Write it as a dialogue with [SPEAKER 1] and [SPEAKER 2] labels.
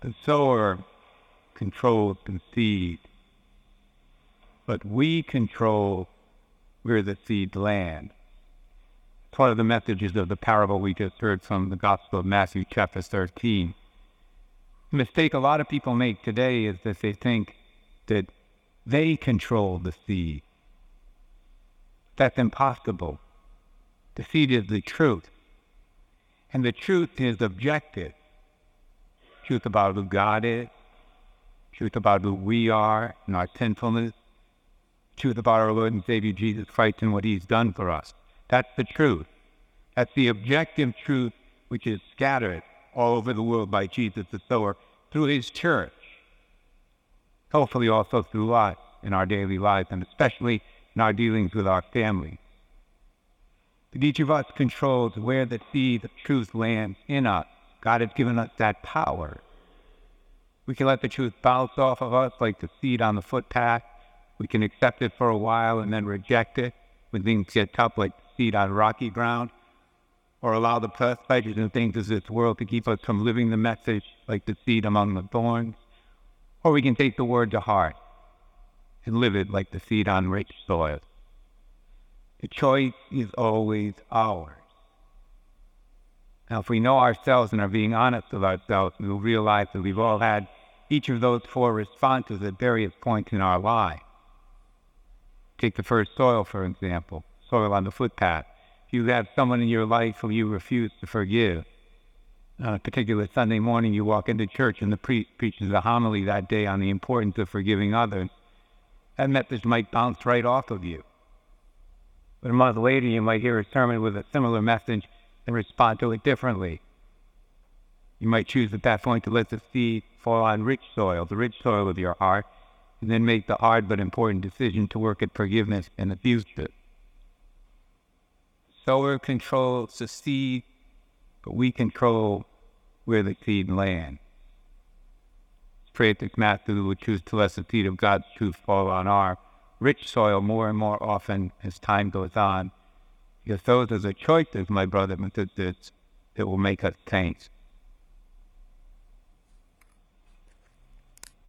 [SPEAKER 1] The sower controls the seed, but we control where the seed lands. One of the messages of the parable we just heard from the Gospel of Matthew, chapter 13. The mistake a lot of people make today is that they think that they control the seed. That's impossible. The seed is the truth. And the truth is objective. Truth about who God is, truth about who we are and our sinfulness, truth about our Lord and Savior Jesus Christ and what He's done for us. That's the truth. That's the objective truth which is scattered all over the world by Jesus the sower through His church. Hopefully also through us in our daily lives and especially in our dealings with our family. But each of us controls where the seed of truth lands in us. God has given us that power. We can let the truth bounce off of us like the seed on the footpath. We can accept it for a while and then reject it when things get tough, like the seed on rocky ground, or allow the pleasures and things of this world to keep us from living the message like the seed among the thorns. Or we can take the word to heart and live it like the seed on rich soil. The choice is always ours. Now, if we know ourselves and are being honest with ourselves, we will realize that we've all had each of those four responses at various points in our life. Take the first soil, for example, soil on the footpath. If you have someone in your life who you refuse to forgive, on a particular Sunday morning, you walk into church and the priest preaches a homily that day on the importance of forgiving others. That message might bounce right off of you. But a month later, you might hear a sermon with a similar message and respond to it differently. You might choose at that point to let the seed fall on rich soil, the rich soil of your heart, and then make the hard but important decision to work at forgiveness in the future. Sower controls the seed, but we control where the seed lands. Pray that Matthew would choose to let the seed of God's truth fall on our rich soil more and more often as time goes on. Because those are the choices, my brother that will make us saints.